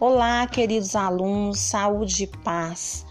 Olá, queridos alunos, saúde e paz.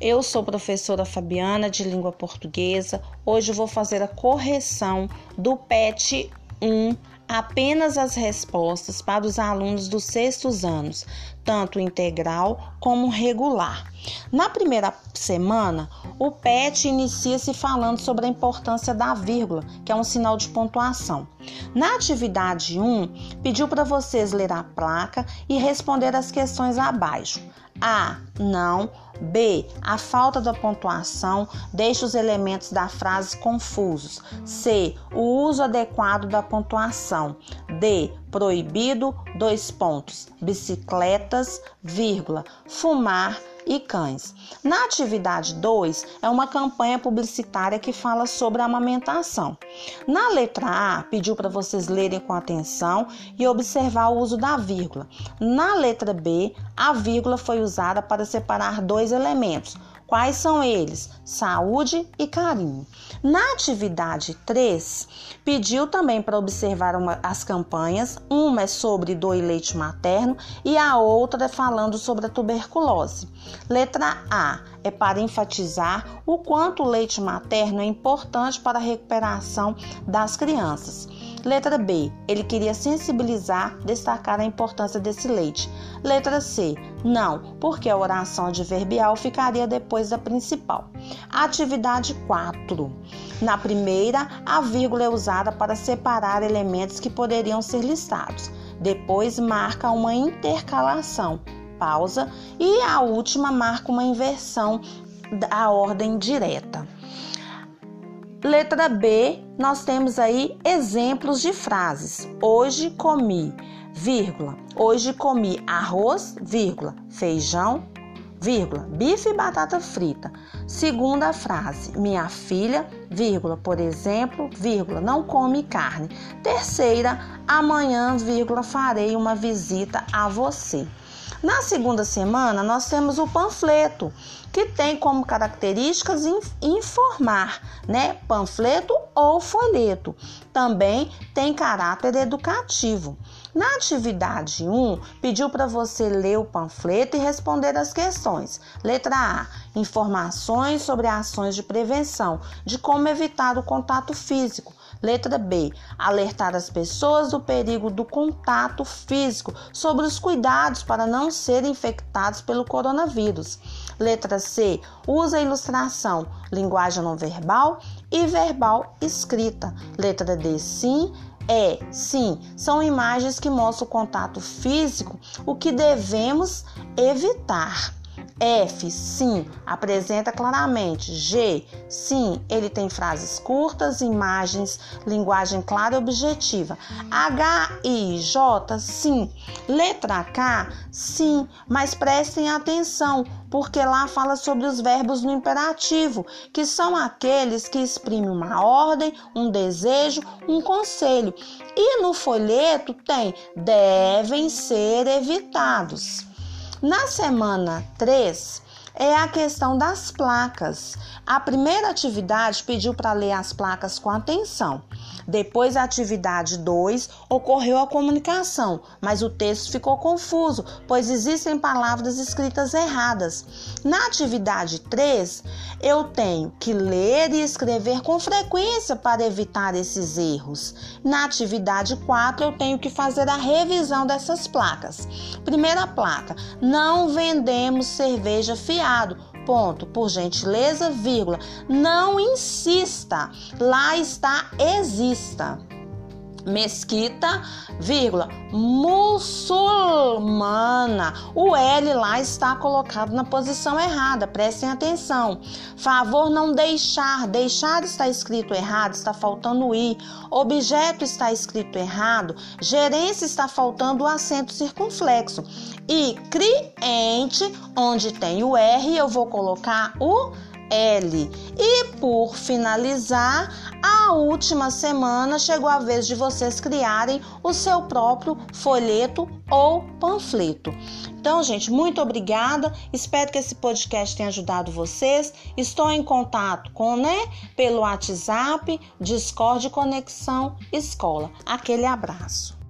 Eu sou professora Fabiana de língua portuguesa. Hoje vou fazer a correção do PET 1 apenas as respostas para os alunos dos sextos anos, tanto integral como regular. Na primeira semana, o PET inicia-se falando sobre a importância da vírgula, que é um sinal de pontuação. Na atividade 1, pediu para vocês ler a placa e responder as questões abaixo. A. Não. B. A falta da pontuação deixa os elementos da frase confusos. C. O uso adequado da pontuação. D. Proibido, dois pontos. Bicicletas, vírgula. Fumar, e cães. Na atividade 2, é uma campanha publicitária que fala sobre a amamentação. Na letra A, pediu para vocês lerem com atenção e observar o uso da vírgula. Na letra B, a vírgula foi usada para separar dois elementos Quais são eles? Saúde e carinho. Na atividade 3, pediu também para observar uma, as campanhas. Uma é sobre dor e leite materno e a outra é falando sobre a tuberculose. Letra A é para enfatizar o quanto o leite materno é importante para a recuperação das crianças. Letra B, ele queria sensibilizar, destacar a importância desse leite. Letra C, não, porque a oração adverbial ficaria depois da principal. Atividade 4. Na primeira, a vírgula é usada para separar elementos que poderiam ser listados. Depois marca uma intercalação, pausa, e a última marca uma inversão da ordem direta. Letra B, nós temos aí exemplos de frases. Hoje comi, vírgula. Hoje comi arroz, vírgula, feijão, vírgula, bife e batata frita. Segunda frase, minha filha, vírgula, por exemplo, vírgula, não come carne. Terceira, amanhã, vírgula, farei uma visita a você. Na segunda semana, nós temos o panfleto, que tem como características informar, né? Panfleto ou folheto. Também tem caráter educativo. Na atividade 1, pediu para você ler o panfleto e responder as questões. Letra A: informações sobre ações de prevenção, de como evitar o contato físico. Letra B. Alertar as pessoas do perigo do contato físico, sobre os cuidados para não serem infectados pelo coronavírus. Letra C. Usa ilustração, linguagem não verbal e verbal escrita. Letra D. Sim. É, sim, são imagens que mostram o contato físico, o que devemos evitar. F, sim, apresenta claramente. G, sim, ele tem frases curtas, imagens, linguagem clara e objetiva. H e J, sim. Letra K, sim, mas prestem atenção, porque lá fala sobre os verbos no imperativo, que são aqueles que exprimem uma ordem, um desejo, um conselho. E no folheto tem devem ser evitados. Na semana 3, é a questão das placas. A primeira atividade pediu para ler as placas com atenção. Depois, a atividade 2 ocorreu a comunicação, mas o texto ficou confuso, pois existem palavras escritas erradas. Na atividade 3, eu tenho que ler e escrever com frequência para evitar esses erros. Na atividade 4, eu tenho que fazer a revisão dessas placas. Primeira placa: não vendemos cerveja fiado ponto, por gentileza, vírgula. Não insista. Lá está exista. Mesquita, vírgula, muçulmana. O L lá está colocado na posição errada, prestem atenção. Favor não deixar, deixar está escrito errado, está faltando o I. Objeto está escrito errado, gerência está faltando o acento circunflexo. E cliente, onde tem o R, eu vou colocar o L. E por finalizar, a última semana chegou a vez de vocês criarem o seu próprio folheto ou panfleto. Então, gente, muito obrigada. Espero que esse podcast tenha ajudado vocês. Estou em contato com, né, pelo WhatsApp, Discord Conexão Escola. Aquele abraço.